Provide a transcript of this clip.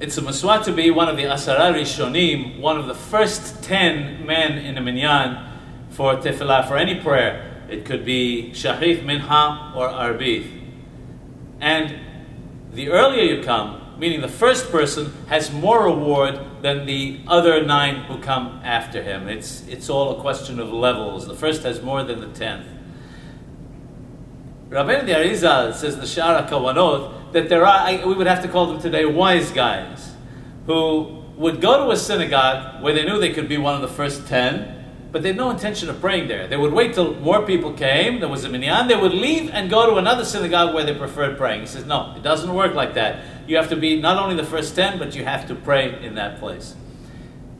it's a maswa to be one of the Asara Rishonim, one of the first ten men in a minyan for tefillah, for any prayer. It could be Shahrit, Minha, or Arbith. And the earlier you come, meaning the first person has more reward than the other nine who come after him. It's, it's all a question of levels. The first has more than the tenth. Rabbeinu Arizal says the Sha'ar Kawanot that there are, we would have to call them today wise guys, who would go to a synagogue where they knew they could be one of the first ten, but they had no intention of praying there. They would wait till more people came, there was a minyan, they would leave and go to another synagogue where they preferred praying. He says, no, it doesn't work like that. You have to be not only the first ten, but you have to pray in that place.